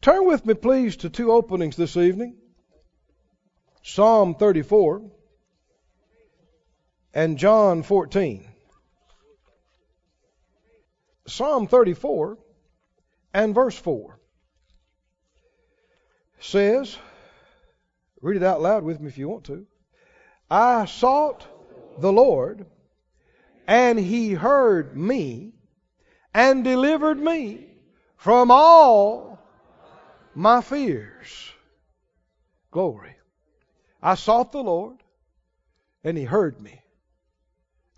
Turn with me, please, to two openings this evening Psalm 34 and John 14. Psalm 34 and verse 4 says, read it out loud with me if you want to. I sought the Lord, and he heard me and delivered me from all my fears. Glory. I sought the Lord, and he heard me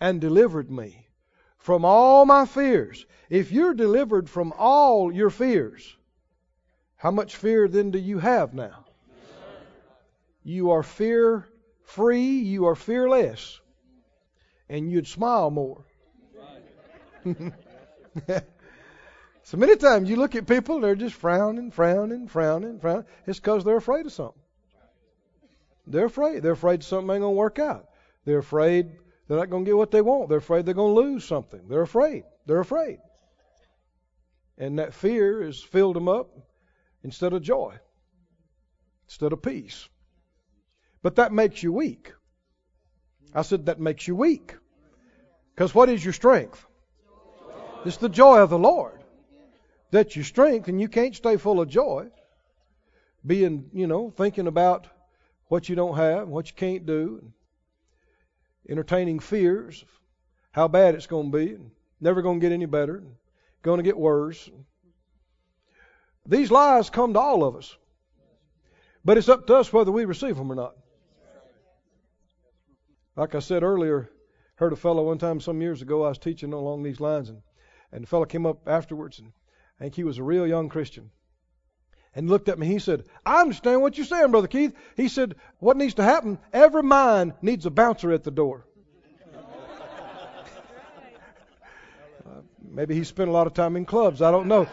and delivered me from all my fears. If you're delivered from all your fears, how much fear then do you have now? You are fear free, you are fearless, and you'd smile more. so many times you look at people, they're just frowning, frowning, frowning, frowning. It's because they're afraid of something. They're afraid. They're afraid something ain't going to work out. They're afraid they're not going to get what they want. They're afraid they're going to lose something. They're afraid. They're afraid. And that fear has filled them up instead of joy, instead of peace. But that makes you weak. I said that makes you weak. Because what is your strength? It's the joy of the Lord. That's your strength, and you can't stay full of joy, being, you know, thinking about what you don't have, what you can't do, entertaining fears, how bad it's going to be, never going to get any better, going to get worse. These lies come to all of us. But it's up to us whether we receive them or not. Like I said earlier, heard a fellow one time some years ago, I was teaching along these lines, and, and the fellow came up afterwards, and I think he was a real young Christian and looked at me. He said, I understand what you're saying, Brother Keith. He said, What needs to happen? Every mind needs a bouncer at the door. uh, maybe he spent a lot of time in clubs. I don't know.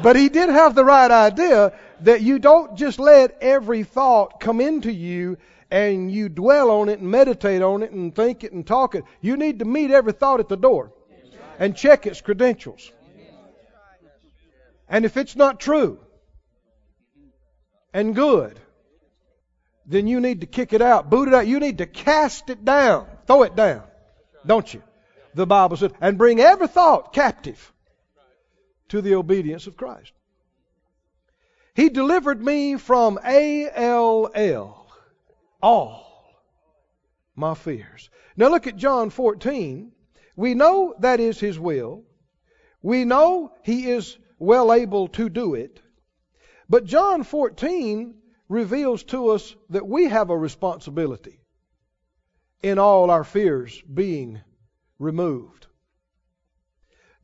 But he did have the right idea that you don't just let every thought come into you and you dwell on it and meditate on it and think it and talk it. You need to meet every thought at the door and check its credentials. And if it's not true, and good, then you need to kick it out, boot it out. You need to cast it down, throw it down, don't you? The Bible says, and bring every thought captive to the obedience of Christ. He delivered me from A-L-L, all my fears. Now look at John 14. We know that is His will. We know He is well able to do it. But John 14 reveals to us that we have a responsibility in all our fears being removed.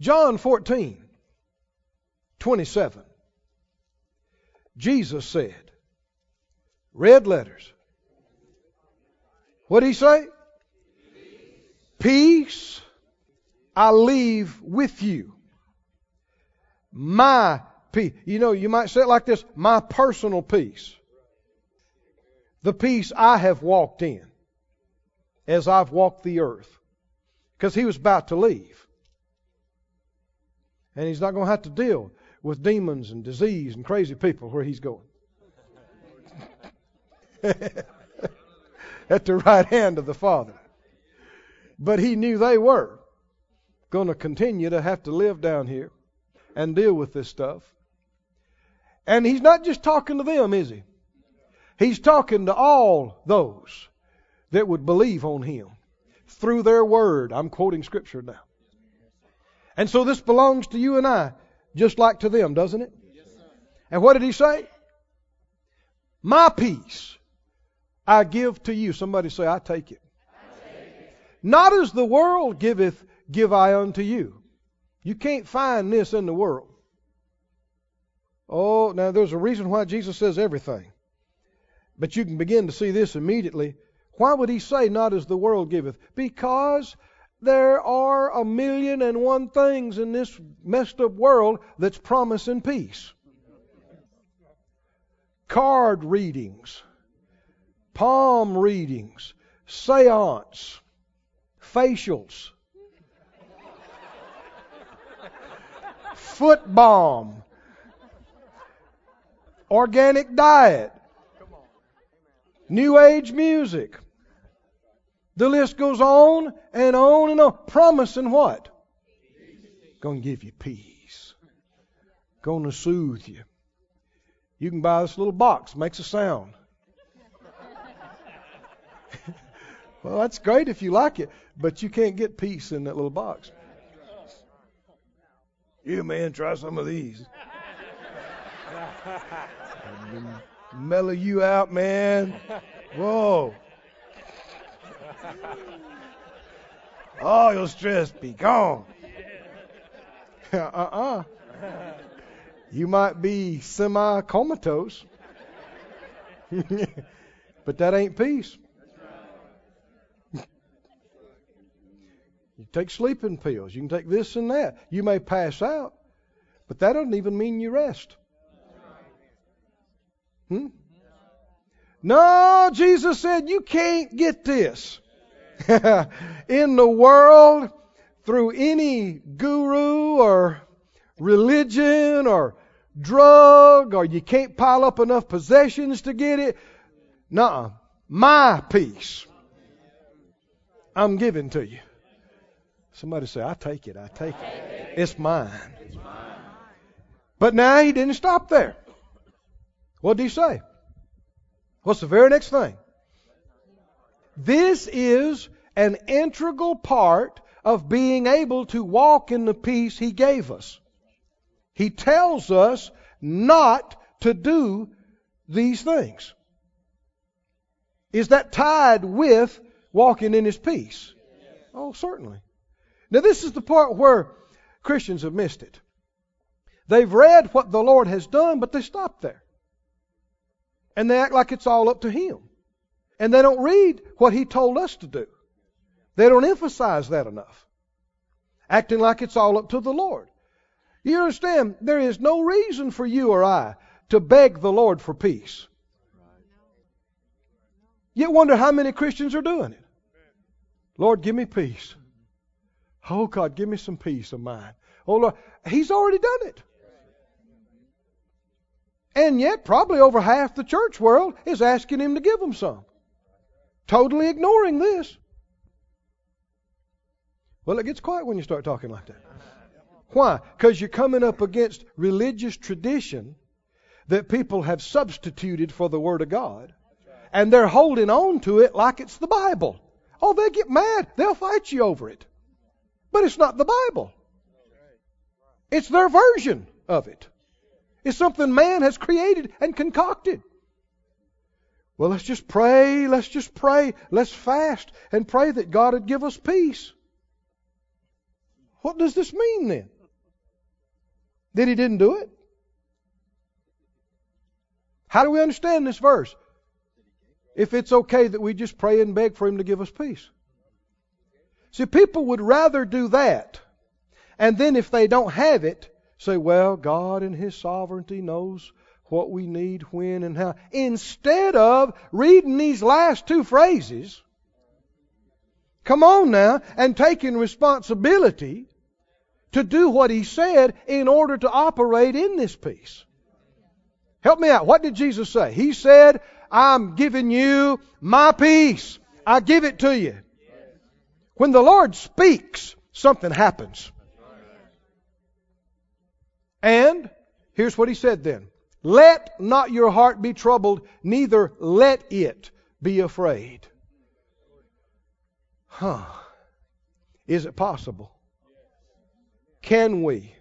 John 14, 27. Jesus said, red letters. What did he say? Peace I leave with you. My peace. You know, you might say it like this my personal peace. The peace I have walked in as I've walked the earth. Because he was about to leave. And he's not going to have to deal with demons and disease and crazy people where he's going. At the right hand of the Father. But he knew they were going to continue to have to live down here and deal with this stuff. And he's not just talking to them, is he? He's talking to all those that would believe on him through their word. I'm quoting scripture now. And so this belongs to you and I, just like to them, doesn't it? and what did he say? My peace I give to you. Somebody say, I take it. I take it. Not as the world giveth, give I unto you. You can't find this in the world. Oh, now there's a reason why Jesus says everything. But you can begin to see this immediately. Why would he say, not as the world giveth? Because there are a million and one things in this messed up world that's promising peace. Card readings, palm readings, seance, facials, foot balm, organic diet, new age music. The list goes on and on and on, promising what? To give you peace. To soothe you. You can buy this little box, makes a sound. well, that's great if you like it, but you can't get peace in that little box. You man, try some of these. mellow you out, man. Whoa. All your stress be gone. uh uh You might be semi comatose, but that ain't peace. You take sleeping pills. You can take this and that. You may pass out, but that doesn't even mean you rest. Hmm? No, Jesus said you can't get this in the world through any guru or religion or drug or you can't pile up enough possessions to get it. Nuh My peace I'm giving to you. Somebody say, I take it, I take it. It's mine. But now he didn't stop there. What did he say? What's the very next thing? This is an integral part of being able to walk in the peace he gave us. He tells us not to do these things. Is that tied with walking in his peace? Oh, certainly. Now, this is the part where Christians have missed it. They've read what the Lord has done, but they stop there. And they act like it's all up to Him. And they don't read what He told us to do. They don't emphasize that enough. Acting like it's all up to the Lord. You understand, there is no reason for you or I to beg the Lord for peace. Yet wonder how many Christians are doing it. Lord, give me peace. Oh, God, give me some peace of mind. Oh, Lord. He's already done it. And yet, probably over half the church world is asking Him to give them some. Totally ignoring this. Well, it gets quiet when you start talking like that. Why? Because you're coming up against religious tradition that people have substituted for the Word of God. And they're holding on to it like it's the Bible. Oh, they get mad. They'll fight you over it. But it's not the Bible. It's their version of it. It's something man has created and concocted. Well, let's just pray, let's just pray, let's fast and pray that God would give us peace. What does this mean then? That He didn't do it? How do we understand this verse? If it's okay that we just pray and beg for Him to give us peace. See, people would rather do that. And then if they don't have it, say, well, God in His sovereignty knows what we need, when, and how. Instead of reading these last two phrases, come on now, and taking responsibility to do what He said in order to operate in this peace. Help me out. What did Jesus say? He said, I'm giving you my peace. I give it to you. When the Lord speaks, something happens. And here's what he said then Let not your heart be troubled, neither let it be afraid. Huh. Is it possible? Can we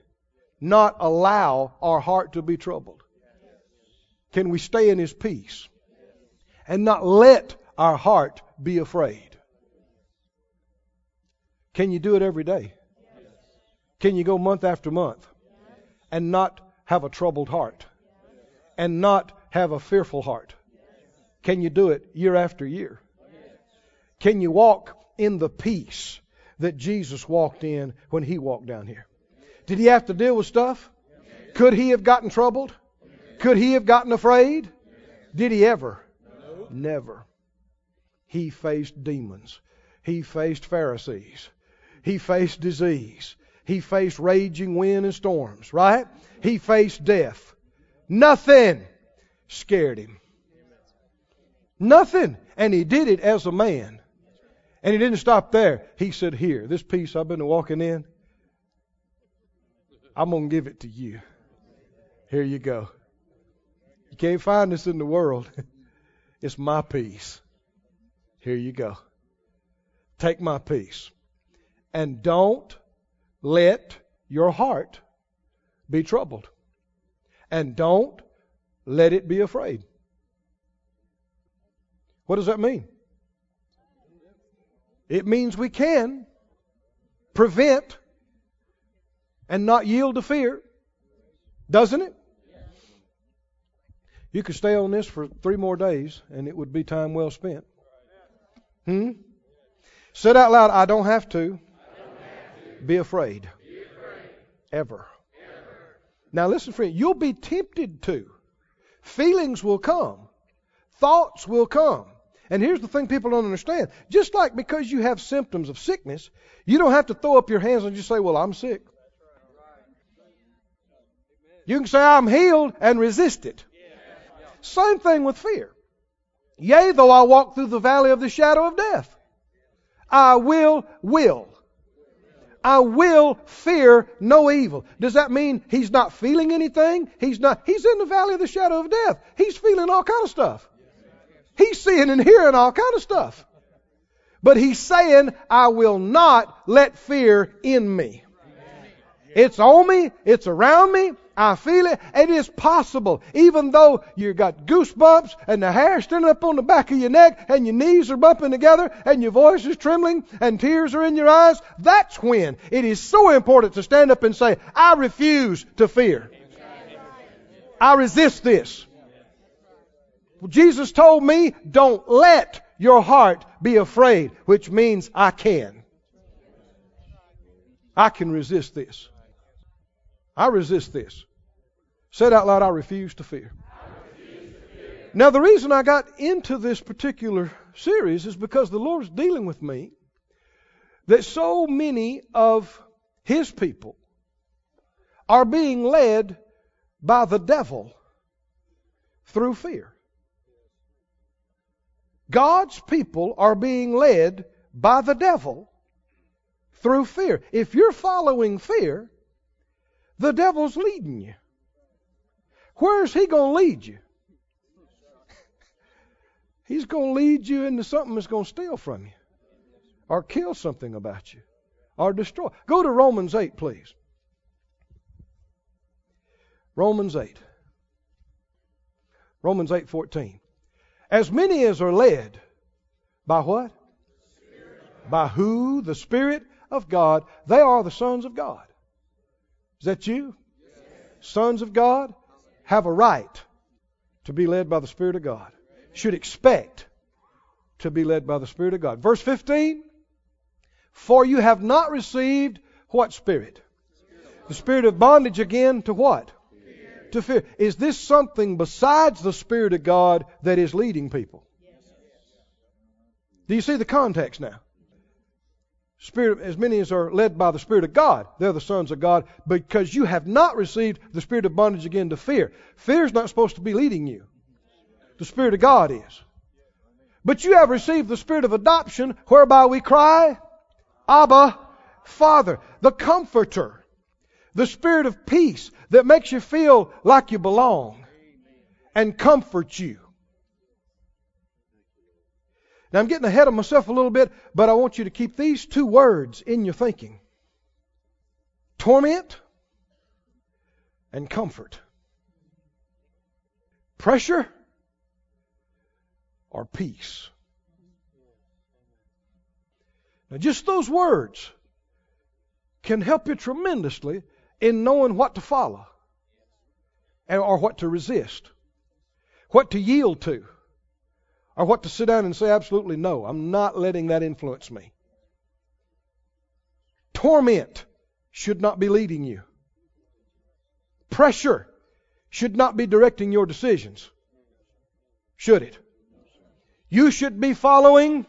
not allow our heart to be troubled? Can we stay in His peace and not let our heart be afraid? Can you do it every day? Can you go month after month and not have a troubled heart and not have a fearful heart? Can you do it year after year? Can you walk in the peace that Jesus walked in when he walked down here? Did he have to deal with stuff? Could he have gotten troubled? Could he have gotten afraid? Did he ever? No. Never. He faced demons. He faced Pharisees. He faced disease. He faced raging wind and storms, right? He faced death. Nothing scared him. Nothing. And he did it as a man. And he didn't stop there. He said, Here, this peace I've been walking in, I'm going to give it to you. Here you go. You can't find this in the world. it's my peace. Here you go. Take my peace. And don't let your heart be troubled. And don't let it be afraid. What does that mean? It means we can prevent and not yield to fear. Doesn't it? You could stay on this for three more days and it would be time well spent. Hmm? Said out loud, I don't have to, be, afraid. Ever. Now listen, friend, you'll be tempted to. Feelings will come. Thoughts will come. And here's the thing people don't understand. Just like because you have symptoms of sickness, you don't have to throw up your hands and just say, Well, I'm sick. You can say, I'm healed and resist it. Same thing with fear. Yea, though I walk through the valley of the shadow of death, I will, will. I will fear no evil. Does that mean he's not feeling anything? He's not, he's in the valley of the shadow of death. He's feeling all kind of stuff. He's seeing and hearing all kind of stuff. But he's saying, I will not let fear in me. It's on me, it's around me, I feel it. It is possible, even though you've got goosebumps and the hair standing up on the back of your neck and your knees are bumping together and your voice is trembling and tears are in your eyes. That's when it is so important to stand up and say, I refuse to fear. I resist this. Jesus told me, don't let your heart be afraid, which means I can. I can resist this. I resist this. Said out loud, I refuse to fear. Now, the reason I got into this particular series is because the Lord's dealing with me that so many of His people are being led by the devil through fear. God's people are being led by the devil through fear. If you're following fear, the devil's leading you. Where's he going to lead you? He's going to lead you into something that's going to steal from you or kill something about you or destroy. Go to Romans 8, please. Romans 8. Romans 8:14. As many as are led by what? By who? The Spirit of God. They are the sons of God. Is that you? Yes. Sons of God have a right to be led by the Spirit of God. Should expect to be led by the Spirit of God. Verse 15 For you have not received what spirit? The spirit of bondage again to what? Fear. To fear. Is this something besides the Spirit of God that is leading people? Do you see the context now? Spirit, as many as are led by the Spirit of God, they're the sons of God, because you have not received the spirit of bondage again to fear. Fear is not supposed to be leading you. The Spirit of God is. But you have received the spirit of adoption, whereby we cry, Abba, Father, the Comforter, the Spirit of peace that makes you feel like you belong and comforts you. Now, I'm getting ahead of myself a little bit, but I want you to keep these two words in your thinking torment and comfort. Pressure or peace. Now, just those words can help you tremendously in knowing what to follow or what to resist, what to yield to or what to sit down and say, absolutely no, I'm not letting that influence me. Torment should not be leading you. Pressure should not be directing your decisions. Should it? You should be following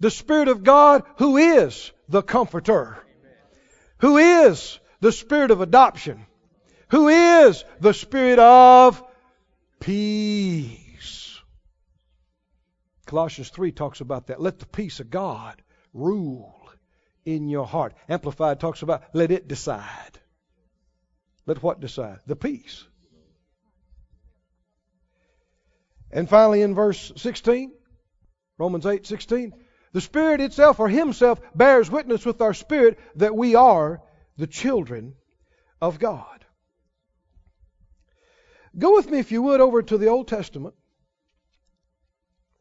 the Spirit of God who is the Comforter, who is the Spirit of adoption, who is the Spirit of peace. Colossians 3 talks about that. Let the peace of God rule in your heart. Amplified talks about let it decide. Let what decide? The peace. And finally in verse 16, Romans 8, 16, the Spirit itself or Himself bears witness with our spirit that we are the children of God. Go with me, if you would, over to the Old Testament,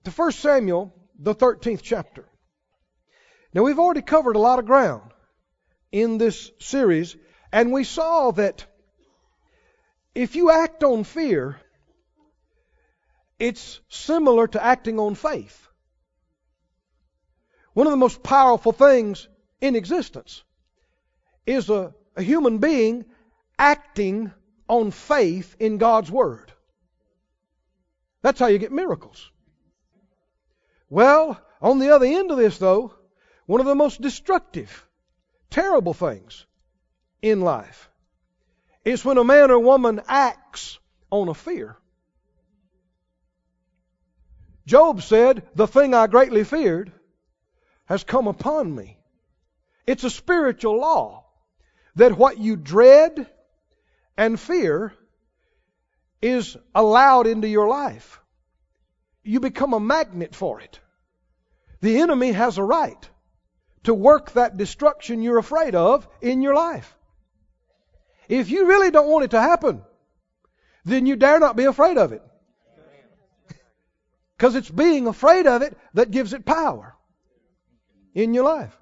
to 1 Samuel, the 13th chapter. Now, we've already covered a lot of ground in this series, and we saw that if you act on fear, it's similar to acting on faith. One of the most powerful things in existence is a, a human being acting on faith in God's Word. That's how you get miracles. Well, on the other end of this, though, one of the most destructive, terrible things in life is when a man or woman acts on a fear. Job said, The thing I greatly feared has come upon me. It's a spiritual law that what you dread and fear is allowed into your life. You become a magnet for it. The enemy has a right to work that destruction you're afraid of in your life. If you really don't want it to happen, then you dare not be afraid of it. Because it's being afraid of it that gives it power in your life.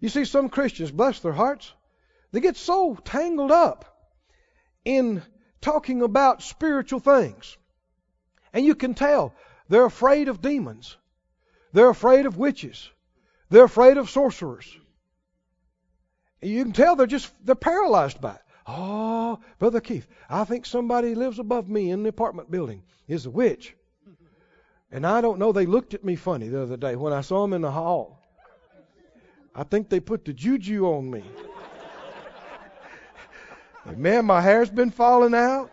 You see, some Christians, bless their hearts, they get so tangled up in talking about spiritual things. And you can tell they're afraid of demons. They're afraid of witches. They're afraid of sorcerers. You can tell they're just they're paralyzed by it. Oh, Brother Keith, I think somebody lives above me in the apartment building is a witch. And I don't know, they looked at me funny the other day when I saw them in the hall. I think they put the juju on me. Man, my hair's been falling out.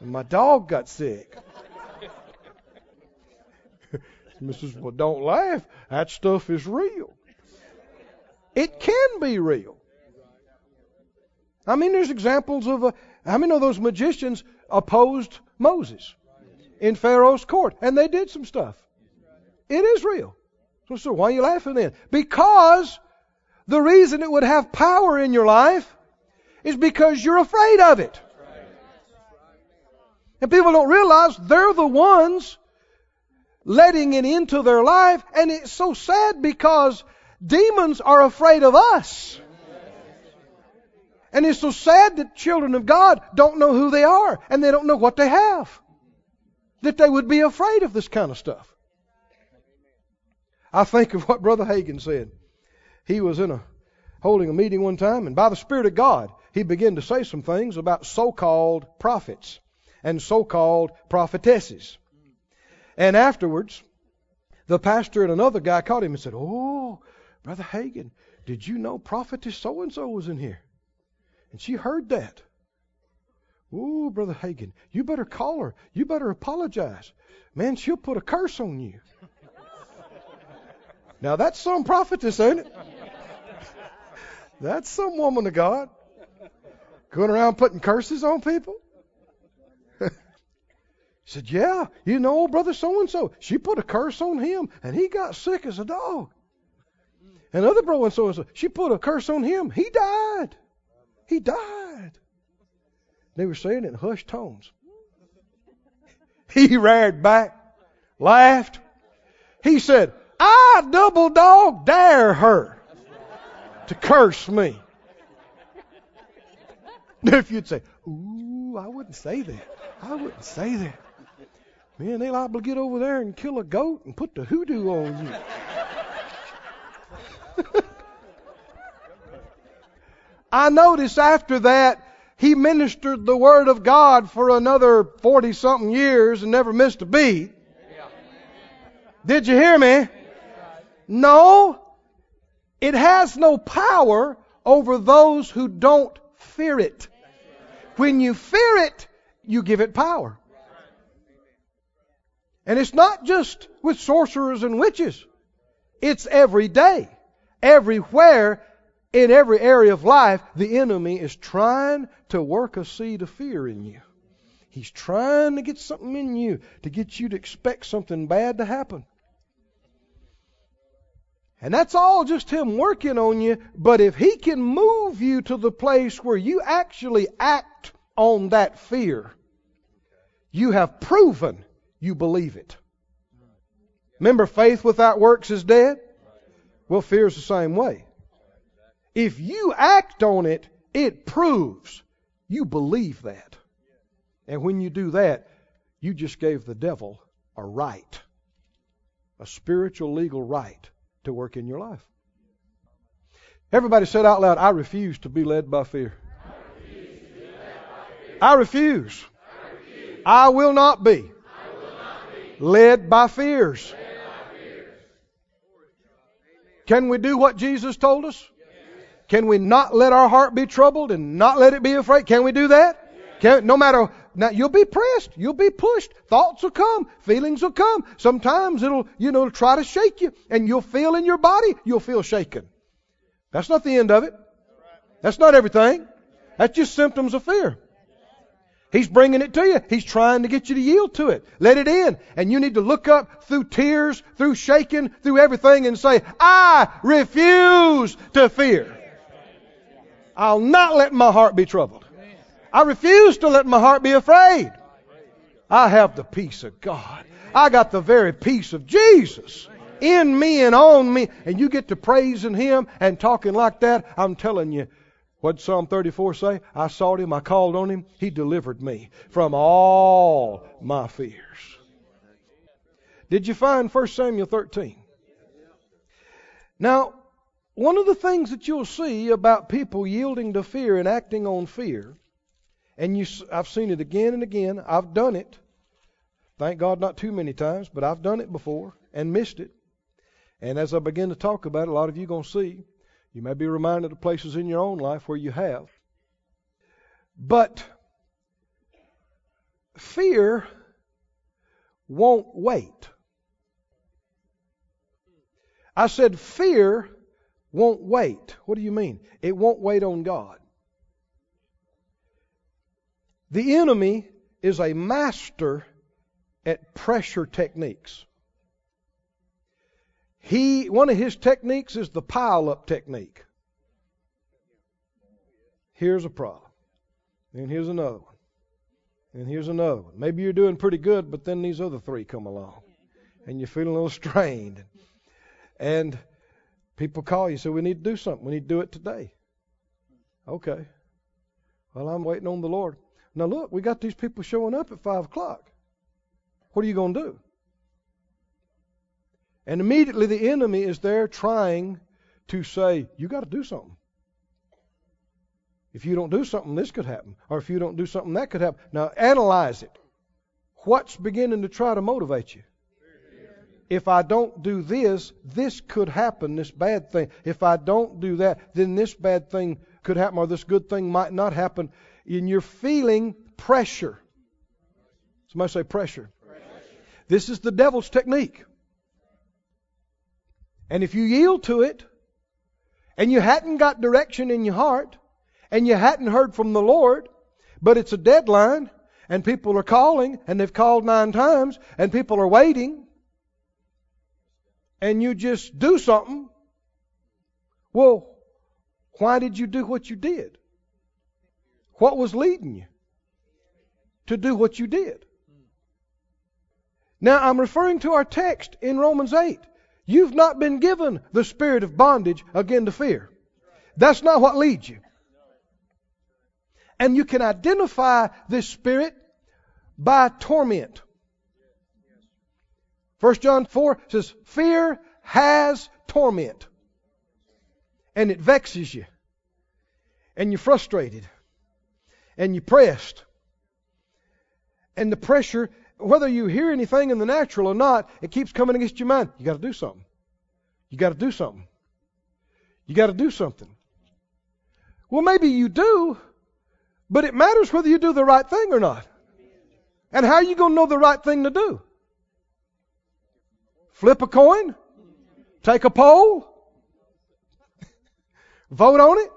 And my dog got sick. Mrs. Well, don't laugh. That stuff is real. It can be real. I mean, there's examples of, uh, how many of those magicians opposed Moses in Pharaoh's court? And they did some stuff. It is real. So, so why are you laughing then? Because the reason it would have power in your life is because you're afraid of it. And people don't realize they're the ones letting it into their life. And it's so sad because demons are afraid of us. And it's so sad that children of God don't know who they are and they don't know what they have. That they would be afraid of this kind of stuff. I think of what Brother Hagin said. He was in a holding a meeting one time, and by the Spirit of God, he began to say some things about so-called prophets and so-called prophetesses. And afterwards, the pastor and another guy caught him and said, "Oh, Brother Hagin, did you know prophetess so and so was in here?" And she heard that. Oh, Brother Hagin, you better call her. You better apologize. Man, she'll put a curse on you. Now that's some prophetess, ain't it? That's some woman of God. Going around putting curses on people? Said, Yeah, you know, brother so and so. She put a curse on him and he got sick as a dog. And other brother so and so, she put a curse on him. He died. He died. They were saying it in hushed tones. He reared back, laughed. He said, I double dog dare her to curse me. If you'd say, Ooh, I wouldn't say that. I wouldn't say that. Man, they liable to get over there and kill a goat and put the hoodoo on you. I notice after that, he ministered the Word of God for another 40 something years and never missed a beat. Did you hear me? No, it has no power over those who don't fear it. When you fear it, you give it power. And it's not just with sorcerers and witches. It's every day. Everywhere, in every area of life, the enemy is trying to work a seed of fear in you. He's trying to get something in you to get you to expect something bad to happen. And that's all just him working on you. But if he can move you to the place where you actually act on that fear, you have proven you believe it. Remember, faith without works is dead? Well, fear is the same way. If you act on it, it proves you believe that. And when you do that, you just gave the devil a right, a spiritual legal right to work in your life. Everybody said out loud, I refuse to be led by fear. I refuse. I will not be led by fears. Can we do what Jesus told us? Can we not let our heart be troubled and not let it be afraid? Can we do that? Can, no matter now you'll be pressed, you'll be pushed, thoughts will come, feelings will come. Sometimes it'll you know it'll try to shake you, and you'll feel in your body you'll feel shaken. That's not the end of it. That's not everything. That's just symptoms of fear. He's bringing it to you. He's trying to get you to yield to it. Let it in. And you need to look up through tears, through shaking, through everything and say, I refuse to fear. I'll not let my heart be troubled. I refuse to let my heart be afraid. I have the peace of God. I got the very peace of Jesus in me and on me. And you get to praising Him and talking like that. I'm telling you, what Psalm 34 say? I sought him, I called on him, he delivered me from all my fears. Did you find 1 Samuel 13? Now, one of the things that you'll see about people yielding to fear and acting on fear, and you, I've seen it again and again, I've done it. Thank God, not too many times, but I've done it before and missed it. And as I begin to talk about it, a lot of you are going to see you may be reminded of places in your own life where you have. But fear won't wait. I said fear won't wait. What do you mean? It won't wait on God. The enemy is a master at pressure techniques. He, one of his techniques is the pile up technique. Here's a problem. And here's another one. And here's another one. Maybe you're doing pretty good, but then these other three come along. And you're feeling a little strained. And people call you, say, We need to do something. We need to do it today. Okay. Well, I'm waiting on the Lord. Now, look, we got these people showing up at 5 o'clock. What are you going to do? And immediately the enemy is there trying to say, You got to do something. If you don't do something, this could happen. Or if you don't do something, that could happen. Now, analyze it. What's beginning to try to motivate you? If I don't do this, this could happen, this bad thing. If I don't do that, then this bad thing could happen, or this good thing might not happen. And you're feeling pressure. Somebody say pressure. pressure. This is the devil's technique. And if you yield to it, and you hadn't got direction in your heart, and you hadn't heard from the Lord, but it's a deadline, and people are calling, and they've called nine times, and people are waiting, and you just do something, well, why did you do what you did? What was leading you to do what you did? Now, I'm referring to our text in Romans 8. You've not been given the spirit of bondage again to fear. That's not what leads you. And you can identify this spirit by torment. 1 John 4 says, Fear has torment. And it vexes you. And you're frustrated. And you're pressed. And the pressure whether you hear anything in the natural or not, it keeps coming against your mind. You got to do something. You got to do something. You got to do something. Well, maybe you do, but it matters whether you do the right thing or not. And how are you going to know the right thing to do? Flip a coin? Take a poll? Vote on it?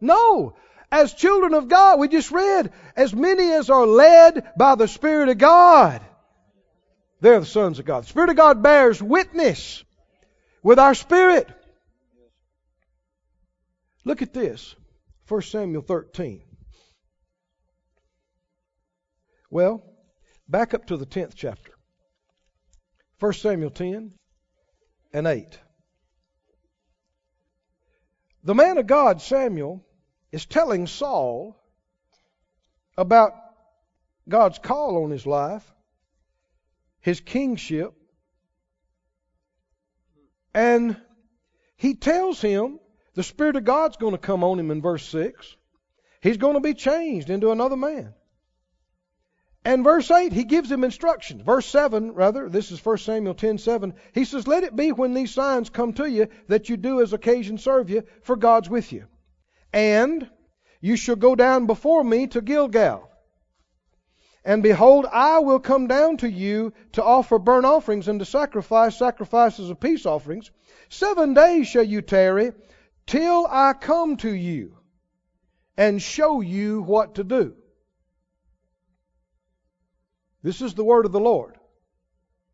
No. As children of God, we just read, as many as are led by the Spirit of God, they're the sons of God. The Spirit of God bears witness with our spirit. Look at this 1 Samuel 13. Well, back up to the 10th chapter. 1 Samuel 10 and 8. The man of God, Samuel, is telling Saul about God's call on his life, his kingship, and he tells him the Spirit of God's going to come on him in verse 6. He's going to be changed into another man. And verse 8, he gives him instructions. Verse 7, rather, this is 1 Samuel 10 7. He says, Let it be when these signs come to you that you do as occasion serve you, for God's with you. And you shall go down before me to Gilgal. And behold, I will come down to you to offer burnt offerings and to sacrifice sacrifices of peace offerings. Seven days shall you tarry till I come to you and show you what to do. This is the word of the Lord.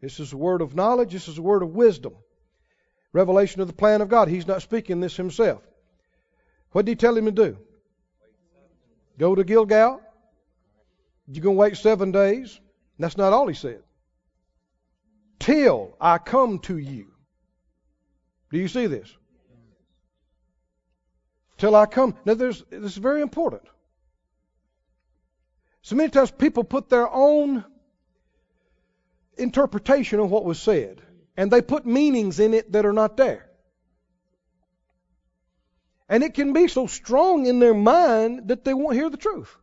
This is a word of knowledge. This is a word of wisdom. Revelation of the plan of God. He's not speaking this himself. What did he tell him to do? Go to Gilgal. You're going to wait seven days. That's not all he said. Till I come to you. Do you see this? Till I come. Now, there's, this is very important. So many times people put their own interpretation of what was said, and they put meanings in it that are not there. And it can be so strong in their mind that they won't hear the truth.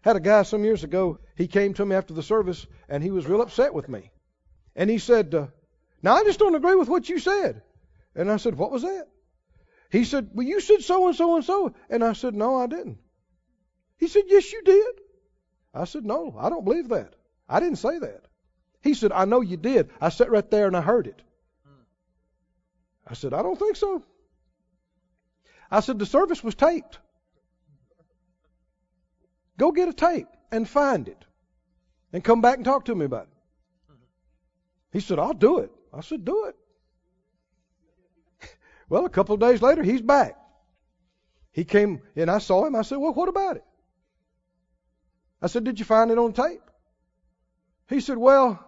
Had a guy some years ago, he came to me after the service and he was real upset with me. And he said, uh, Now I just don't agree with what you said. And I said, What was that? He said, Well, you said so and so and so. And I said, No, I didn't. He said, Yes, you did. I said, No, I don't believe that. I didn't say that. He said, I know you did. I sat right there and I heard it. I said, I don't think so. I said, the service was taped. Go get a tape and find it and come back and talk to me about it. He said, I'll do it. I said, do it. well, a couple of days later, he's back. He came and I saw him. I said, Well, what about it? I said, Did you find it on tape? He said, Well,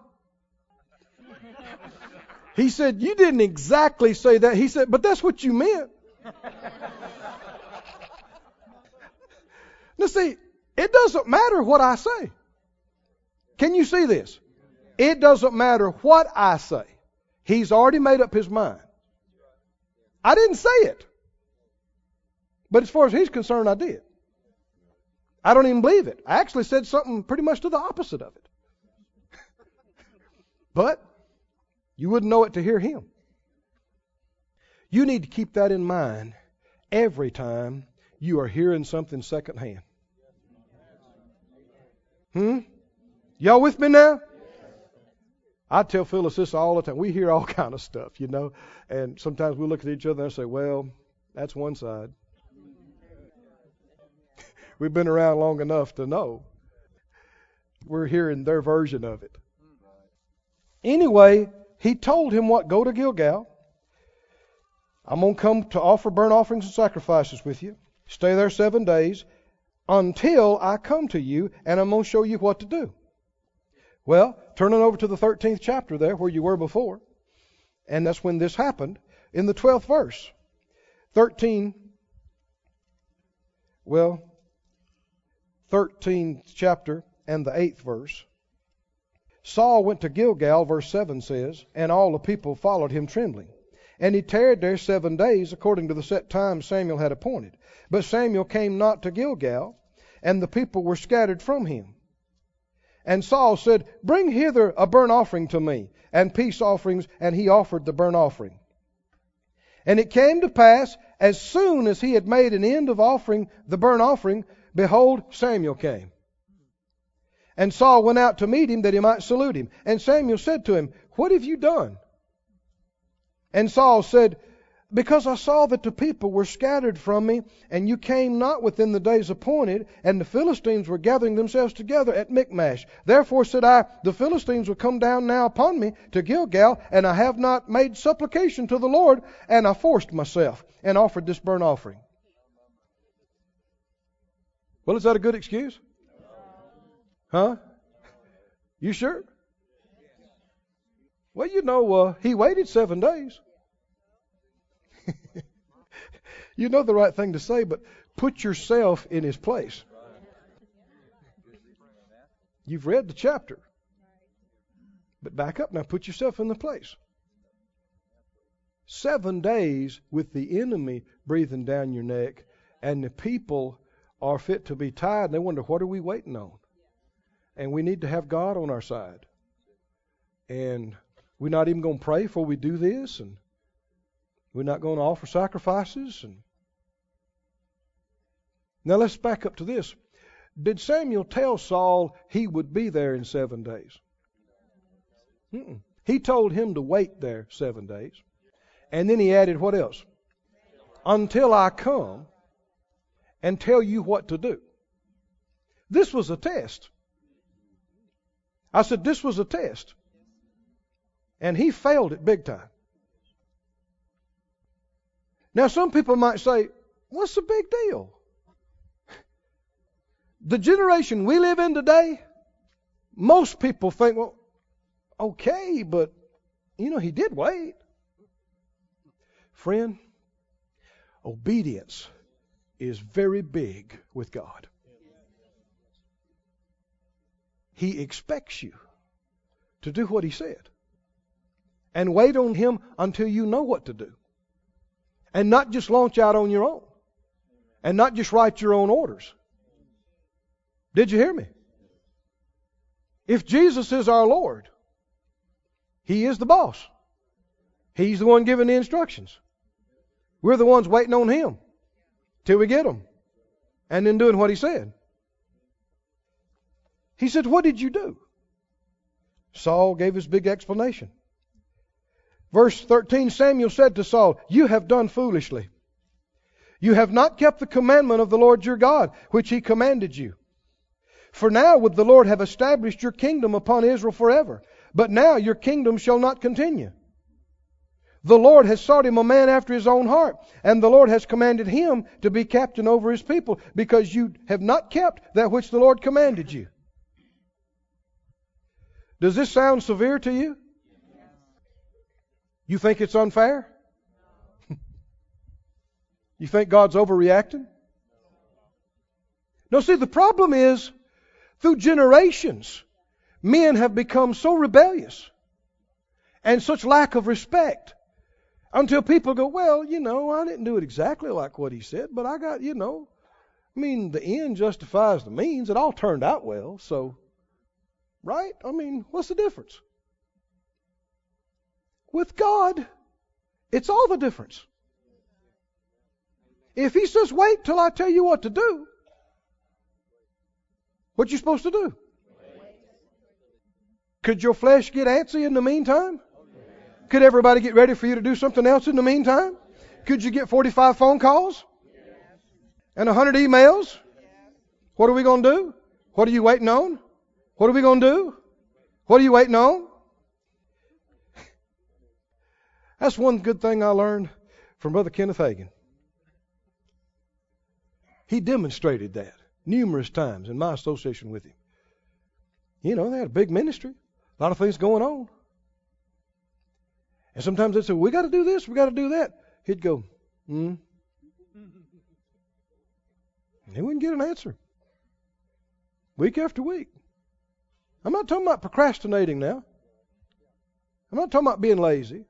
he said, You didn't exactly say that. He said, But that's what you meant. Now, see, it doesn't matter what I say. Can you see this? It doesn't matter what I say. He's already made up his mind. I didn't say it. But as far as he's concerned, I did. I don't even believe it. I actually said something pretty much to the opposite of it. but you wouldn't know it to hear him. You need to keep that in mind every time you are hearing something secondhand. Hmm? Y'all with me now? I tell Phyllis this all the time. We hear all kind of stuff, you know, and sometimes we look at each other and say, "Well, that's one side." We've been around long enough to know. We're hearing their version of it. Anyway, he told him what? Go to Gilgal. I'm going to come to offer burnt offerings and sacrifices with you. Stay there seven days until I come to you, and I'm going to show you what to do. Well, turning over to the 13th chapter there, where you were before, and that's when this happened, in the 12th verse. 13, well, 13th chapter and the 8th verse. Saul went to Gilgal, verse 7 says, and all the people followed him trembling. And he tarried there seven days, according to the set time Samuel had appointed. But Samuel came not to Gilgal, and the people were scattered from him. And Saul said, Bring hither a burnt offering to me, and peace offerings, and he offered the burnt offering. And it came to pass, as soon as he had made an end of offering the burnt offering, behold, Samuel came. And Saul went out to meet him that he might salute him. And Samuel said to him, What have you done? And Saul said, Because I saw that the people were scattered from me, and you came not within the days appointed, and the Philistines were gathering themselves together at Michmash. Therefore said I, The Philistines will come down now upon me to Gilgal, and I have not made supplication to the Lord, and I forced myself and offered this burnt offering. Well, is that a good excuse? Huh? You sure? Well, you know, uh, he waited seven days. you know the right thing to say, but put yourself in his place. You've read the chapter. But back up now, put yourself in the place. Seven days with the enemy breathing down your neck, and the people are fit to be tied, and they wonder, what are we waiting on? And we need to have God on our side. And we're not even going to pray before we do this, and we're not going to offer sacrifices. And now let's back up to this. Did Samuel tell Saul he would be there in seven days? Mm-mm. He told him to wait there seven days. And then he added, what else? Until I come and tell you what to do. This was a test. I said, this was a test. And he failed it big time. Now, some people might say, what's the big deal? The generation we live in today, most people think, well, okay, but, you know, he did wait. Friend, obedience is very big with God. He expects you to do what He said. And wait on Him until you know what to do. And not just launch out on your own. And not just write your own orders. Did you hear me? If Jesus is our Lord, He is the boss. He's the one giving the instructions. We're the ones waiting on Him till we get them. And then doing what He said. He said, What did you do? Saul gave his big explanation. Verse 13 Samuel said to Saul, You have done foolishly. You have not kept the commandment of the Lord your God, which he commanded you. For now would the Lord have established your kingdom upon Israel forever. But now your kingdom shall not continue. The Lord has sought him a man after his own heart, and the Lord has commanded him to be captain over his people, because you have not kept that which the Lord commanded you. Does this sound severe to you? You think it's unfair? you think God's overreacting? No, see, the problem is through generations, men have become so rebellious and such lack of respect until people go, well, you know, I didn't do it exactly like what he said, but I got, you know, I mean, the end justifies the means. It all turned out well, so, right? I mean, what's the difference? With God, it's all the difference. If He says, wait till I tell you what to do, what you supposed to do? Could your flesh get antsy in the meantime? Could everybody get ready for you to do something else in the meantime? Could you get 45 phone calls? And 100 emails? What are we going to do? What are you waiting on? What are we going to do? What are you waiting on? That's one good thing I learned from Brother Kenneth Hagin. He demonstrated that numerous times in my association with him. You know, they had a big ministry, a lot of things going on. And sometimes they'd say, We got to do this, we got to do that. He'd go, Hmm. And he wouldn't get an answer. Week after week. I'm not talking about procrastinating now. I'm not talking about being lazy.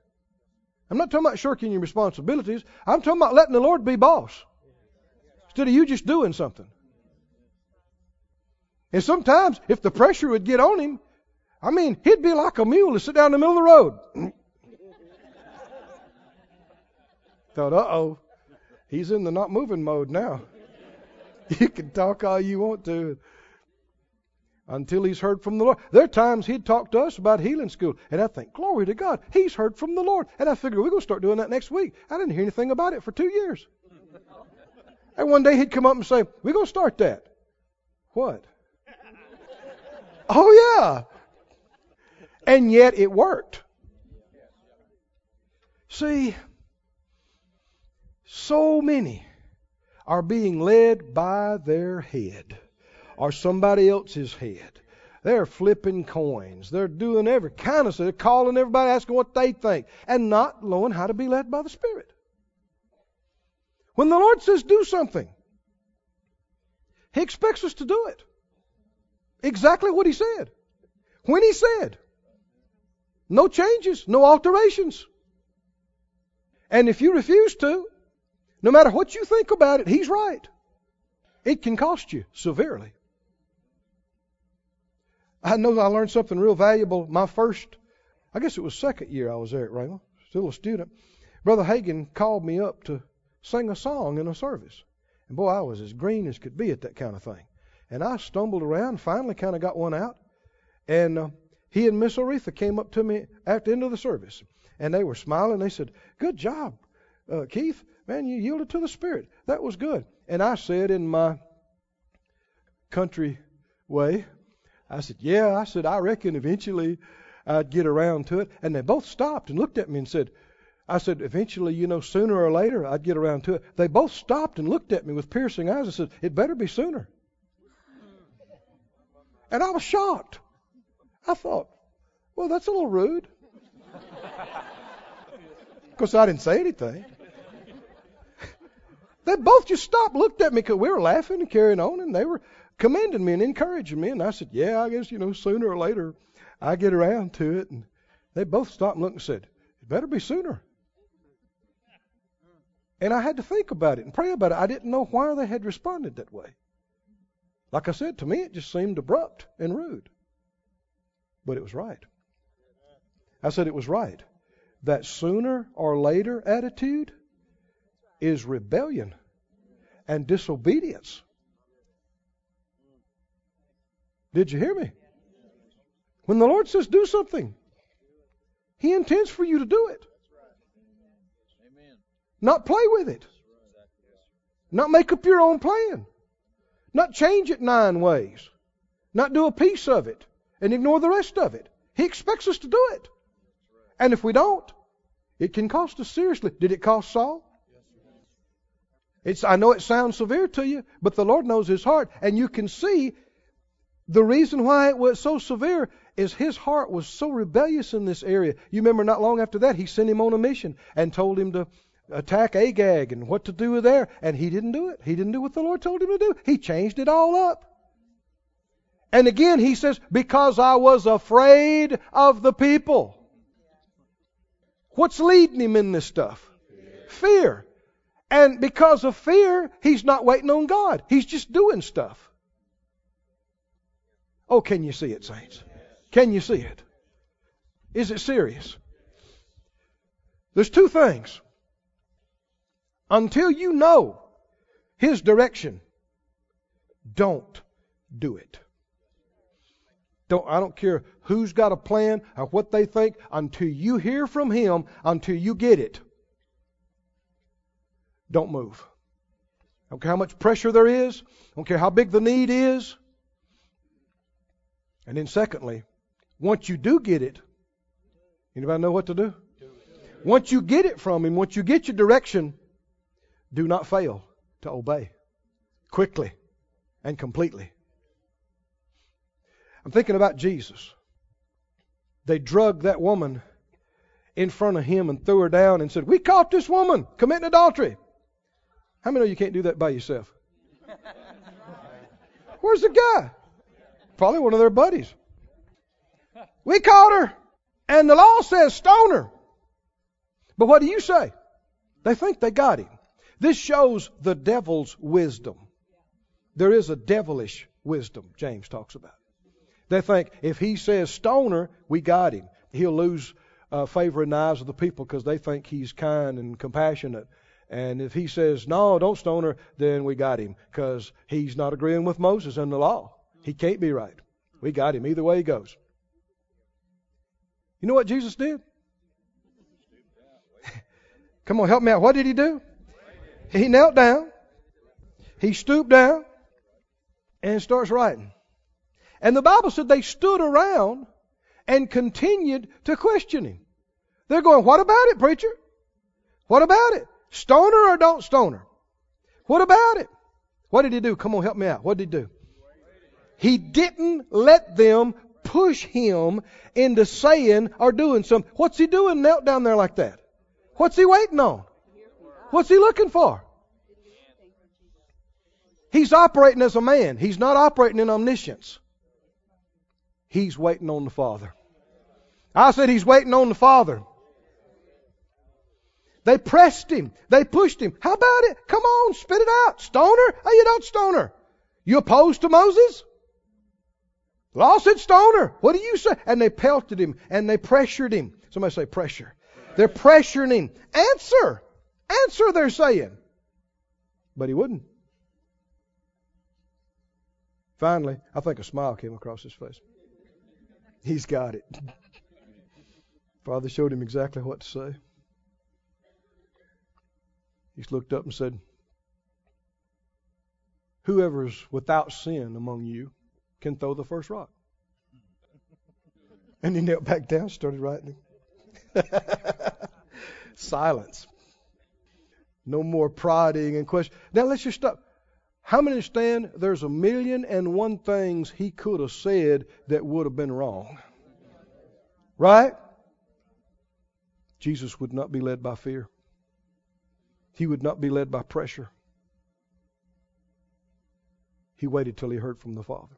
I'm not talking about shirking your responsibilities. I'm talking about letting the Lord be boss. Instead of you just doing something. And sometimes, if the pressure would get on him, I mean, he'd be like a mule to sit down in the middle of the road. Thought, uh oh, he's in the not moving mode now. You can talk all you want to until he's heard from the Lord. There are times he'd talk to us about healing school, and I think, glory to God, he's heard from the Lord. And I figure we're going to start doing that next week. I didn't hear anything about it for two years. And one day he'd come up and say, we're going to start that. What? Oh, yeah. And yet it worked. See, so many are being led by their head or somebody else's head. They're flipping coins. They're doing every kind of stuff. They're calling everybody, asking what they think, and not knowing how to be led by the Spirit. When the Lord says do something, He expects us to do it. Exactly what He said. When He said. No changes, no alterations. And if you refuse to, no matter what you think about it, He's right. It can cost you severely. I know I learned something real valuable my first, I guess it was second year I was there at Rhema, still a student. Brother Hagin called me up to sing a song in a service. And boy, I was as green as could be at that kind of thing. And I stumbled around, finally kind of got one out. And uh, he and Miss Oretha came up to me at the end of the service. And they were smiling. They said, Good job, uh, Keith. Man, you yielded to the Spirit. That was good. And I said in my country way, I said, Yeah, I said, I reckon eventually I'd get around to it. And they both stopped and looked at me and said, I said, eventually, you know, sooner or later, I'd get around to it. They both stopped and looked at me with piercing eyes and said, It better be sooner. And I was shocked. I thought, Well, that's a little rude. of course, I didn't say anything. they both just stopped, looked at me because we were laughing and carrying on, and they were commending me and encouraging me. And I said, Yeah, I guess, you know, sooner or later I get around to it. And they both stopped and looked and said, It better be sooner. And I had to think about it and pray about it. I didn't know why they had responded that way. Like I said, to me it just seemed abrupt and rude. But it was right. I said it was right. That sooner or later attitude is rebellion and disobedience. Did you hear me? When the Lord says do something, He intends for you to do it. Not play with it. Not make up your own plan. Not change it nine ways. Not do a piece of it and ignore the rest of it. He expects us to do it. And if we don't, it can cost us seriously. Did it cost Saul? It's, I know it sounds severe to you, but the Lord knows his heart. And you can see the reason why it was so severe is his heart was so rebellious in this area. You remember not long after that, he sent him on a mission and told him to attack Agag and what to do there. And he didn't do it. He didn't do what the Lord told him to do. He changed it all up. And again, he says, because I was afraid of the people. What's leading him in this stuff? Fear. And because of fear, he's not waiting on God. He's just doing stuff. Oh, can you see it, saints? Can you see it? Is it serious? There's two things until you know His direction, don't do it. Don't, I don't care who's got a plan or what they think, until you hear from Him, until you get it, don't move. I don't care how much pressure there is, I don't care how big the need is. And then, secondly, once you do get it, anybody know what to do? Once you get it from Him, once you get your direction, do not fail to obey quickly and completely. I'm thinking about Jesus. They drugged that woman in front of him and threw her down and said, We caught this woman committing adultery. How many know you can't do that by yourself? Where's the guy? Probably one of their buddies. We caught her, and the law says stone her. But what do you say? They think they got him. This shows the devil's wisdom. There is a devilish wisdom, James talks about. They think if he says stoner, we got him. He'll lose uh, favor in the eyes of the people because they think he's kind and compassionate And if he says, no, don't stone her, then we got him because he's not agreeing with Moses and the law. He can't be right. We got him either way he goes. You know what Jesus did? Come on, help me out. What did he do? He knelt down, he stooped down, and starts writing. And the Bible said they stood around and continued to question him. They're going, What about it, preacher? What about it? Stone her or don't stone her? What about it? What did he do? Come on, help me out. What did he do? He didn't let them push him into saying or doing something. What's he doing knelt down there like that? What's he waiting on? What's he looking for? He's operating as a man. He's not operating in omniscience. He's waiting on the Father. I said he's waiting on the Father. They pressed him. They pushed him. How about it? Come on, spit it out. Stoner? Oh, you don't stoner. You opposed to Moses? Law said stoner. What do you say? And they pelted him and they pressured him. Somebody say pressure. They're pressuring him. Answer. Answer, they're saying. But he wouldn't. Finally, I think a smile came across his face. He's got it. Father showed him exactly what to say. He looked up and said, Whoever is without sin among you can throw the first rock. And he knelt back down, started writing. Silence. No more prodding and question. Now let's just stop. How many understand there's a million and one things he could have said that would have been wrong? Right? Jesus would not be led by fear. He would not be led by pressure. He waited till he heard from the Father.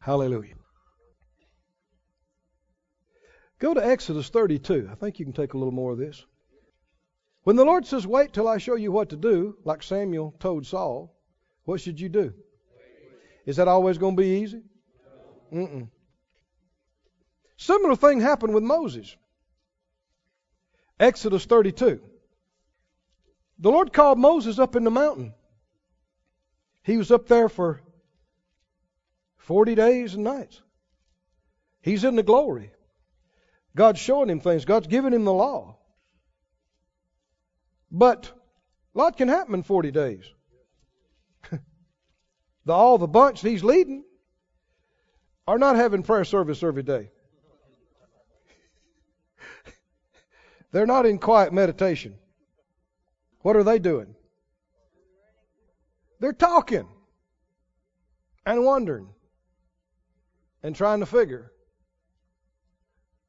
Hallelujah. Go to Exodus 32. I think you can take a little more of this. When the Lord says, Wait till I show you what to do, like Samuel told Saul, what should you do? Is that always going to be easy? Mm-mm. Similar thing happened with Moses. Exodus 32. The Lord called Moses up in the mountain. He was up there for 40 days and nights. He's in the glory. God's showing him things. God's giving him the law. But a lot can happen in 40 days. the, all the bunch he's leading are not having prayer service every day. They're not in quiet meditation. What are they doing? They're talking and wondering and trying to figure.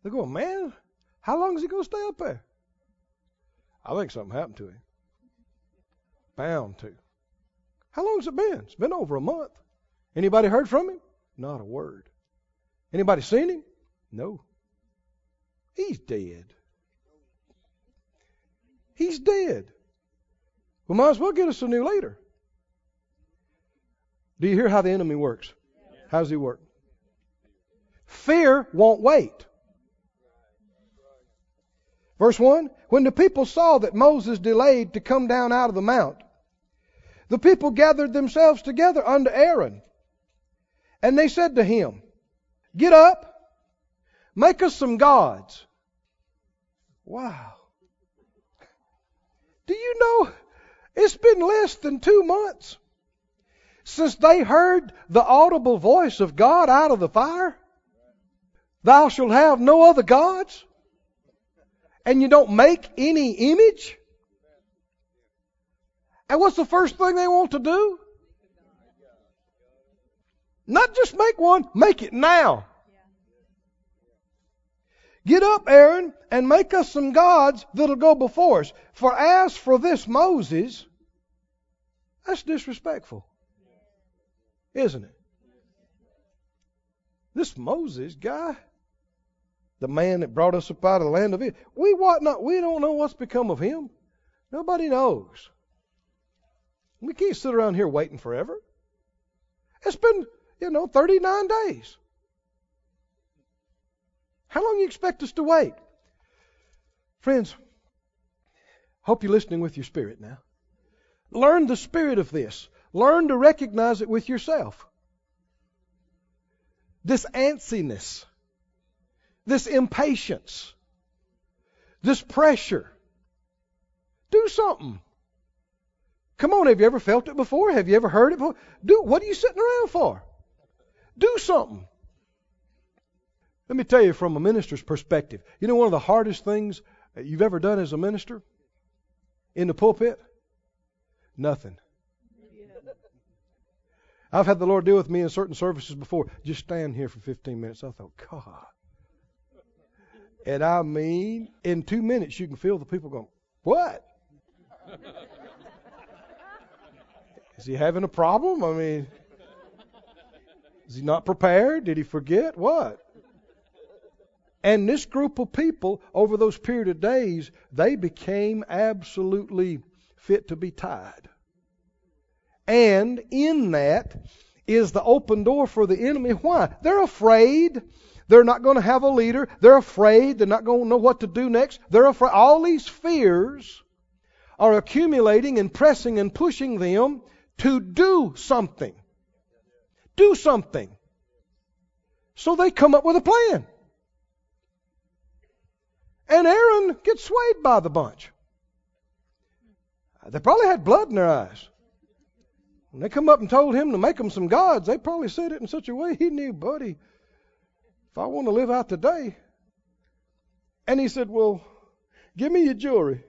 They're going, man, how long is he going to stay up there? I think something happened to him. Bound to. How long's it been? It's been over a month. Anybody heard from him? Not a word. Anybody seen him? No. He's dead. He's dead. We might as well get us a new leader. Do you hear how the enemy works? How does he work? Fear won't wait. Verse 1 When the people saw that Moses delayed to come down out of the mount, the people gathered themselves together unto Aaron. And they said to him, Get up, make us some gods. Wow. Do you know it's been less than two months since they heard the audible voice of God out of the fire? Thou shalt have no other gods? And you don't make any image? And what's the first thing they want to do? Not just make one, make it now. Get up, Aaron, and make us some gods that'll go before us. For as for this Moses, that's disrespectful. Isn't it? This Moses guy, the man that brought us up out of the land of Israel, we what not we don't know what's become of him. Nobody knows. We can't sit around here waiting forever. It's been, you know, 39 days. How long do you expect us to wait? Friends, Hope you're listening with your spirit now. Learn the spirit of this. Learn to recognize it with yourself. This antsiness, this impatience, this pressure. Do something. Come on, have you ever felt it before? Have you ever heard it before? Do what are you sitting around for? Do something. Let me tell you from a minister's perspective. You know one of the hardest things you've ever done as a minister in the pulpit? Nothing. I've had the Lord deal with me in certain services before. Just stand here for 15 minutes. I thought, God. And I mean, in two minutes, you can feel the people going, What? Is he having a problem? I mean, is he not prepared? Did he forget? What? And this group of people, over those period of days, they became absolutely fit to be tied. And in that is the open door for the enemy. Why? They're afraid. They're not going to have a leader. They're afraid. They're not going to know what to do next. They're afraid. All these fears are accumulating and pressing and pushing them to do something. Do something. So they come up with a plan. And Aaron gets swayed by the bunch. They probably had blood in their eyes. When they come up and told him to make them some gods, they probably said it in such a way he knew, buddy, if I want to live out today. And he said, Well, give me your jewelry.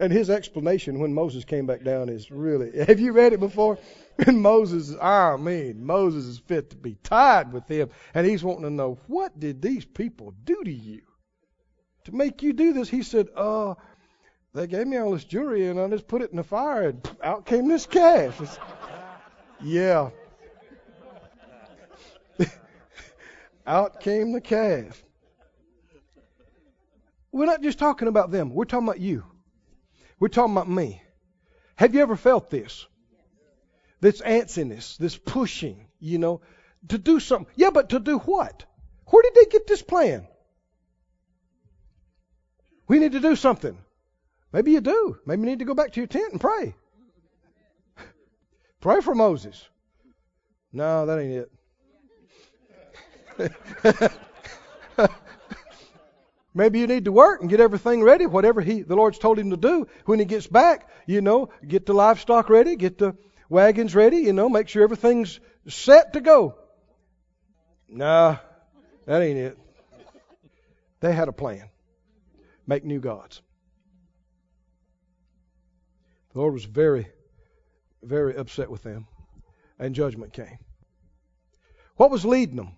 And his explanation when Moses came back down is really have you read it before? And Moses, I mean, Moses is fit to be tied with him. And he's wanting to know, what did these people do to you? To make you do this? He said, uh, they gave me all this jewelry and I just put it in the fire and out came this cash." Yeah. Out came the calf. We're not just talking about them. We're talking about you. We're talking about me. Have you ever felt this? This antsiness, this pushing, you know, to do something. Yeah, but to do what? Where did they get this plan? We need to do something. Maybe you do. Maybe you need to go back to your tent and pray. pray for Moses. No, that ain't it. Maybe you need to work and get everything ready, whatever he, the Lord's told him to do. When he gets back, you know, get the livestock ready, get the wagons ready, you know, make sure everything's set to go. Nah, that ain't it. They had a plan. Make new gods. The Lord was very, very upset with them, and judgment came. What was leading them?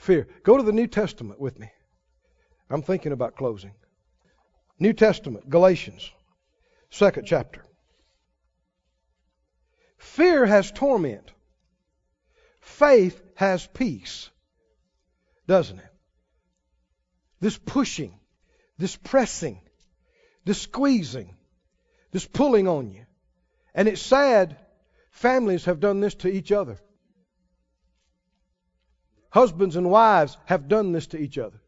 Fear. Go to the New Testament with me. I'm thinking about closing. New Testament, Galatians, second chapter. Fear has torment. Faith has peace. Doesn't it? This pushing, this pressing, this squeezing, this pulling on you. And it's sad families have done this to each other. Husbands and wives have done this to each other.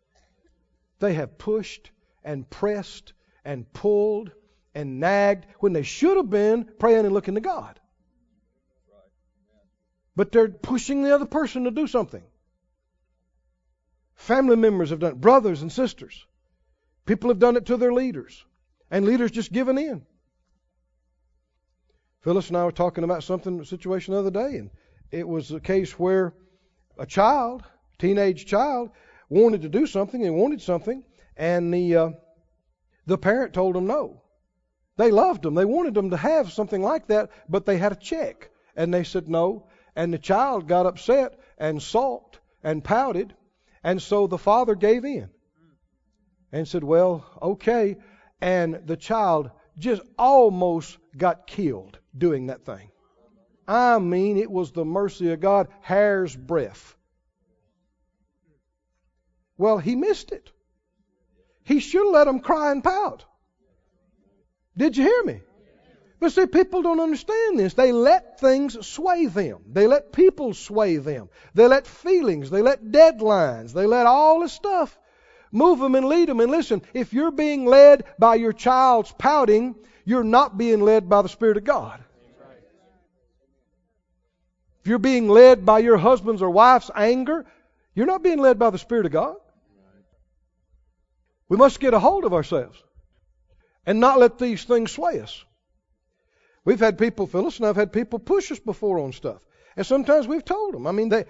They have pushed and pressed and pulled and nagged when they should have been praying and looking to God. But they're pushing the other person to do something. Family members have done it, brothers and sisters. People have done it to their leaders, and leaders just given in. Phyllis and I were talking about something, a situation the other day, and it was a case where a child, teenage child, wanted to do something and wanted something, and the uh, the parent told them no. They loved them. They wanted them to have something like that, but they had a check, and they said no. And the child got upset and sulked and pouted, and so the father gave in and said, "Well, okay." And the child just almost got killed doing that thing. I mean, it was the mercy of God, hair's breadth. Well, he missed it. He should have let them cry and pout. Did you hear me? But see, people don't understand this. They let things sway them. They let people sway them. They let feelings. They let deadlines. They let all this stuff. Move them and lead them. And listen, if you're being led by your child's pouting, you're not being led by the Spirit of God. If you're being led by your husband's or wife's anger, you're not being led by the Spirit of God. We must get a hold of ourselves and not let these things sway us. We've had people, Phyllis and I've had people push us before on stuff. And sometimes we've told them. I mean, they,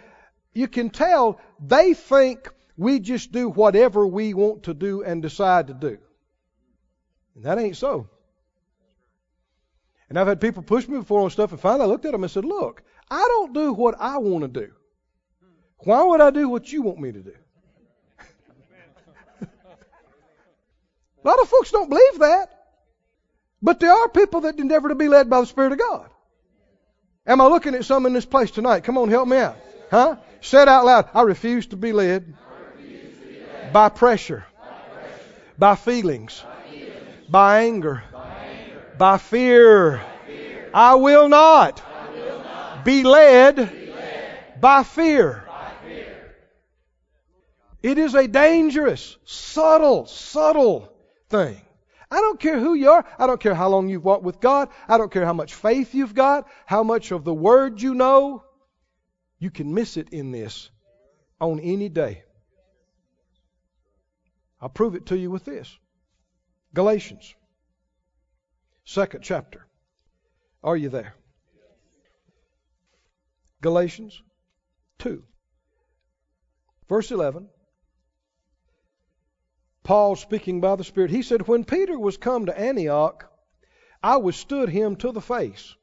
you can tell they think we just do whatever we want to do and decide to do. And that ain't so. And I've had people push me before on stuff, and finally I looked at them and said, Look, I don't do what I want to do. Why would I do what you want me to do? A lot of folks don't believe that. But there are people that endeavor to be led by the Spirit of God. Am I looking at some in this place tonight? Come on, help me out. Huh? Said out loud, I refuse to be led, by, pressure, by feelings, by, anger, by, fear. I will not, be, led by fear. It is a dangerous, subtle, subtle thing. I don't care who you are. I don't care how long you've walked with God. I don't care how much faith you've got, how much of the Word you know. You can miss it in this on any day. I'll prove it to you with this Galatians, second chapter. Are you there? Galatians 2, verse 11. Paul speaking by the Spirit, he said, When Peter was come to Antioch, I withstood him to the face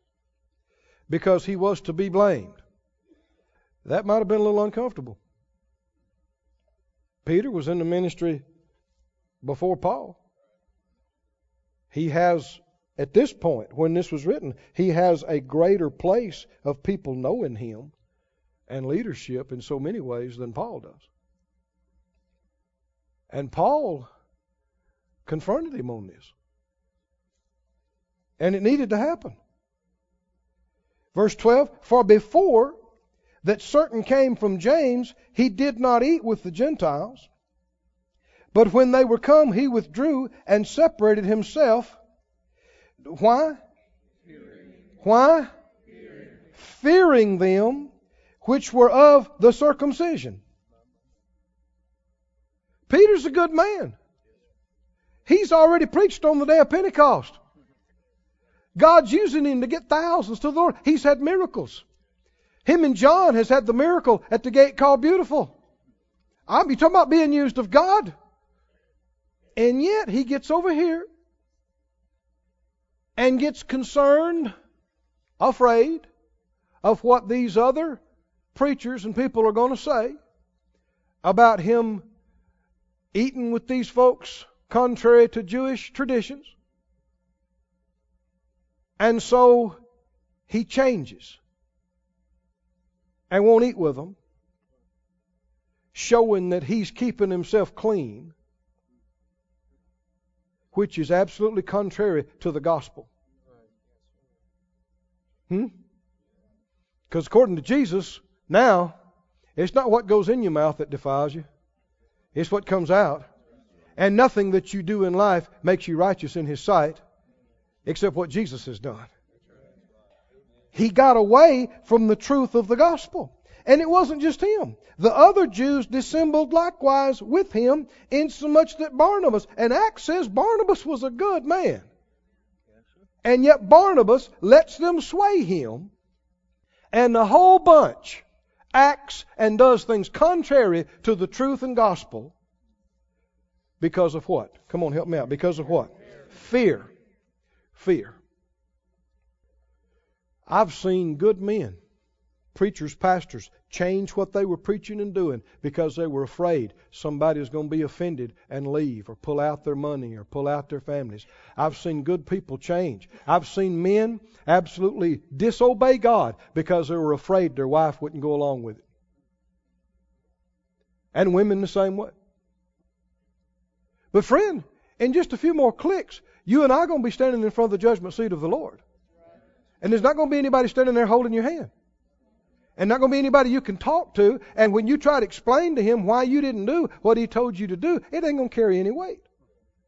because he was to be blamed. That might have been a little uncomfortable. Peter was in the ministry before Paul. He has, at this point, when this was written, he has a greater place of people knowing him and leadership in so many ways than Paul does. And Paul confronted him on this. And it needed to happen. Verse 12 For before that certain came from James, he did not eat with the Gentiles. But when they were come, he withdrew and separated himself. Why? Fearing. Why? Fearing. Fearing them which were of the circumcision. Peter's a good man. He's already preached on the day of Pentecost. God's using him to get thousands to the Lord. He's had miracles. Him and John has had the miracle at the gate called Beautiful. I'm you talking about being used of God. And yet he gets over here and gets concerned, afraid of what these other preachers and people are going to say about him eating with these folks contrary to Jewish traditions. And so he changes and won't eat with them, showing that he's keeping himself clean, which is absolutely contrary to the gospel. Hmm? Because according to Jesus, now, it's not what goes in your mouth that defiles you. It's what comes out. And nothing that you do in life makes you righteous in His sight except what Jesus has done. He got away from the truth of the gospel. And it wasn't just him. The other Jews dissembled likewise with him, insomuch that Barnabas, and Acts says Barnabas was a good man. And yet Barnabas lets them sway him, and the whole bunch acts and does things contrary to the truth and gospel because of what? Come on, help me out. Because of what? Fear. Fear. I've seen good men, preachers, pastors, change what they were preaching and doing because they were afraid somebody was going to be offended and leave or pull out their money or pull out their families. I've seen good people change. I've seen men absolutely disobey God because they were afraid their wife wouldn't go along with it. And women the same way. But friend, in just a few more clicks, you and I are going to be standing in front of the judgment seat of the Lord. And there's not going to be anybody standing there holding your hand. And not going to be anybody you can talk to. And when you try to explain to him why you didn't do what he told you to do, it ain't going to carry any weight.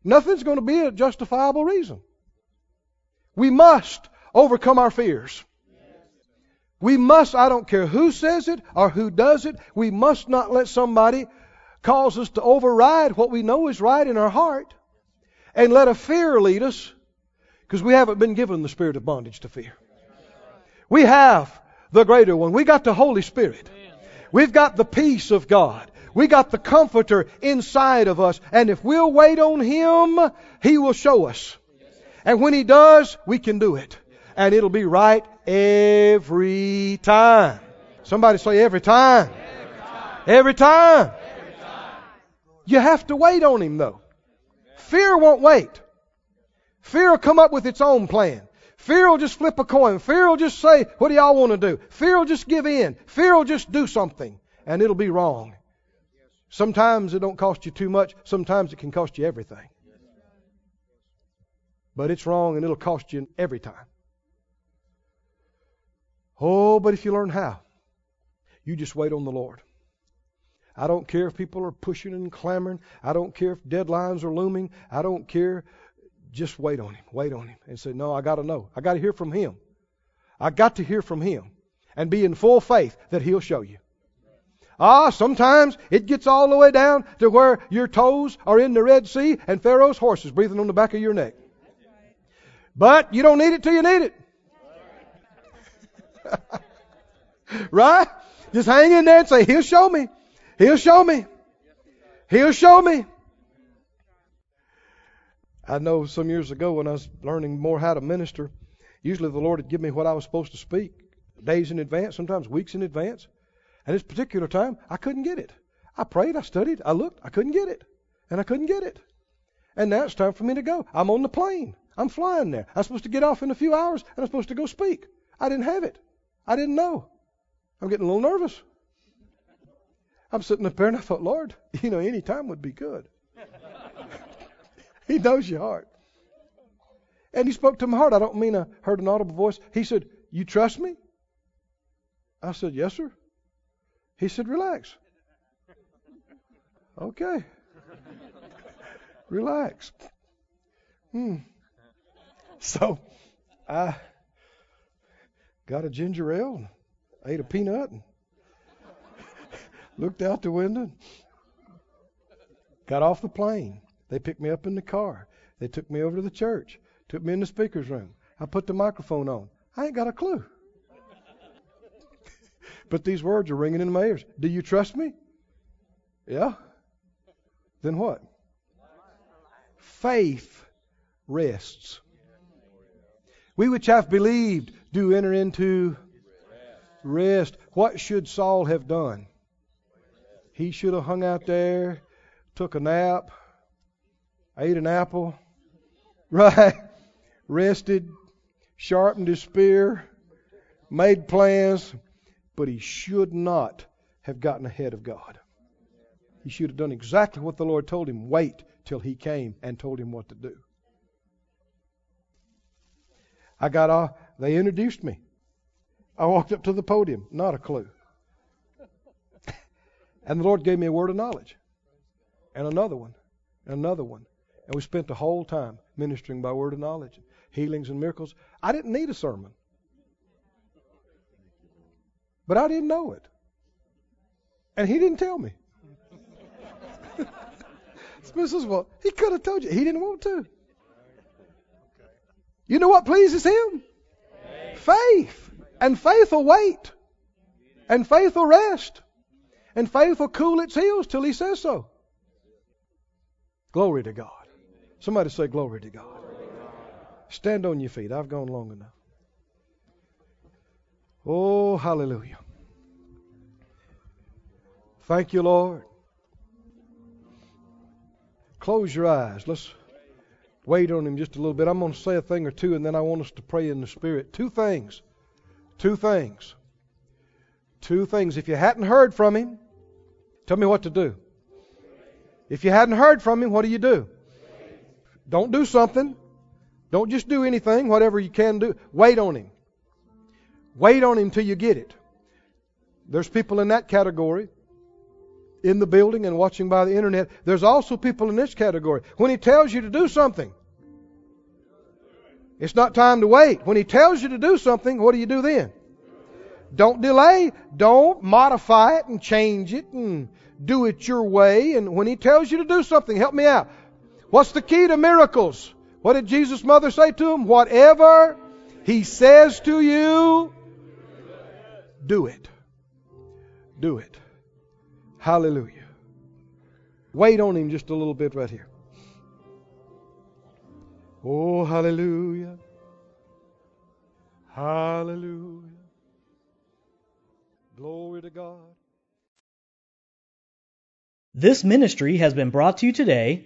Nothing's going to be a justifiable reason. We must overcome our fears. We must, I don't care who says it or who does it, we must not let somebody cause us to override what we know is right in our heart and let a fear lead us because we haven't been given the spirit of bondage to fear. We have the greater one. We got the Holy Spirit. We've got the peace of God. We got the comforter inside of us. And if we'll wait on Him, He will show us. And when He does, we can do it. And it'll be right every time. Somebody say every time. Every time. You have to wait on Him though. Fear won't wait. Fear will come up with its own plan. Fear will just flip a coin. Fear will just say, What do y'all want to do? Fear will just give in. Fear will just do something, and it'll be wrong. Sometimes it don't cost you too much. Sometimes it can cost you everything. But it's wrong, and it'll cost you every time. Oh, but if you learn how, you just wait on the Lord. I don't care if people are pushing and clamoring. I don't care if deadlines are looming. I don't care just wait on him. Wait on him. And say, No, I got to know. I got to hear from him. I got to hear from him and be in full faith that he'll show you. Ah, sometimes it gets all the way down to where your toes are in the Red Sea and Pharaoh's horse is breathing on the back of your neck. But you don't need it till you need it. right? Just hang in there and say, He'll show me. He'll show me. He'll show me. I know some years ago when I was learning more how to minister, usually the Lord would give me what I was supposed to speak days in advance, sometimes weeks in advance. And this particular time, I couldn't get it. I prayed, I studied, I looked, I couldn't get it. And I couldn't get it. And now it's time for me to go. I'm on the plane. I'm flying there. I'm supposed to get off in a few hours and I'm supposed to go speak. I didn't have it. I didn't know. I'm getting a little nervous. I'm sitting up there and I thought, Lord, you know, any time would be good. He knows your heart. And he spoke to my heart. I don't mean I heard an audible voice. He said, You trust me? I said, Yes, sir. He said, Relax. Okay. Relax. Hmm. So I got a ginger ale and ate a peanut and looked out the window, got off the plane. They picked me up in the car. They took me over to the church, took me in the speaker's room. I put the microphone on. I ain't got a clue. but these words are ringing in my ears. Do you trust me? Yeah? Then what? Faith rests. We which have believed do enter into rest. What should Saul have done? He should have hung out there, took a nap, ate an apple, right? Rested, sharpened his spear, made plans, but he should not have gotten ahead of God. He should have done exactly what the Lord told him wait till he came and told him what to do. I got off, they introduced me. I walked up to the podium, not a clue. and the Lord gave me a word of knowledge, and another one, and another one. And we spent the whole time ministering by word of knowledge, healings and miracles. I didn't need a sermon. But I didn't know it. And he didn't tell me. Says, Well, he could have told you. He didn't want to. You know what pleases him? Faith. And faith will wait. And faith will rest. And faith will cool its heels till he says so. Glory to God. Somebody say, Glory to God. Stand on your feet. I've gone long enough. Oh, hallelujah. Thank you, Lord. Close your eyes. Let's wait on Him just a little bit. I'm going to say a thing or two, and then I want us to pray in the Spirit. Two things. Two things. Two things. If you hadn't heard from Him, tell me what to do. If you hadn't heard from Him, what do you do? Don't do something. Don't just do anything, whatever you can do. Wait on Him. Wait on Him till you get it. There's people in that category in the building and watching by the internet. There's also people in this category. When He tells you to do something, it's not time to wait. When He tells you to do something, what do you do then? Don't delay. Don't modify it and change it and do it your way. And when He tells you to do something, help me out. What's the key to miracles? What did Jesus' mother say to him? Whatever He says to you, do it. Do it. Hallelujah. Wait on Him just a little bit right here. Oh, hallelujah. Hallelujah. Glory to God. This ministry has been brought to you today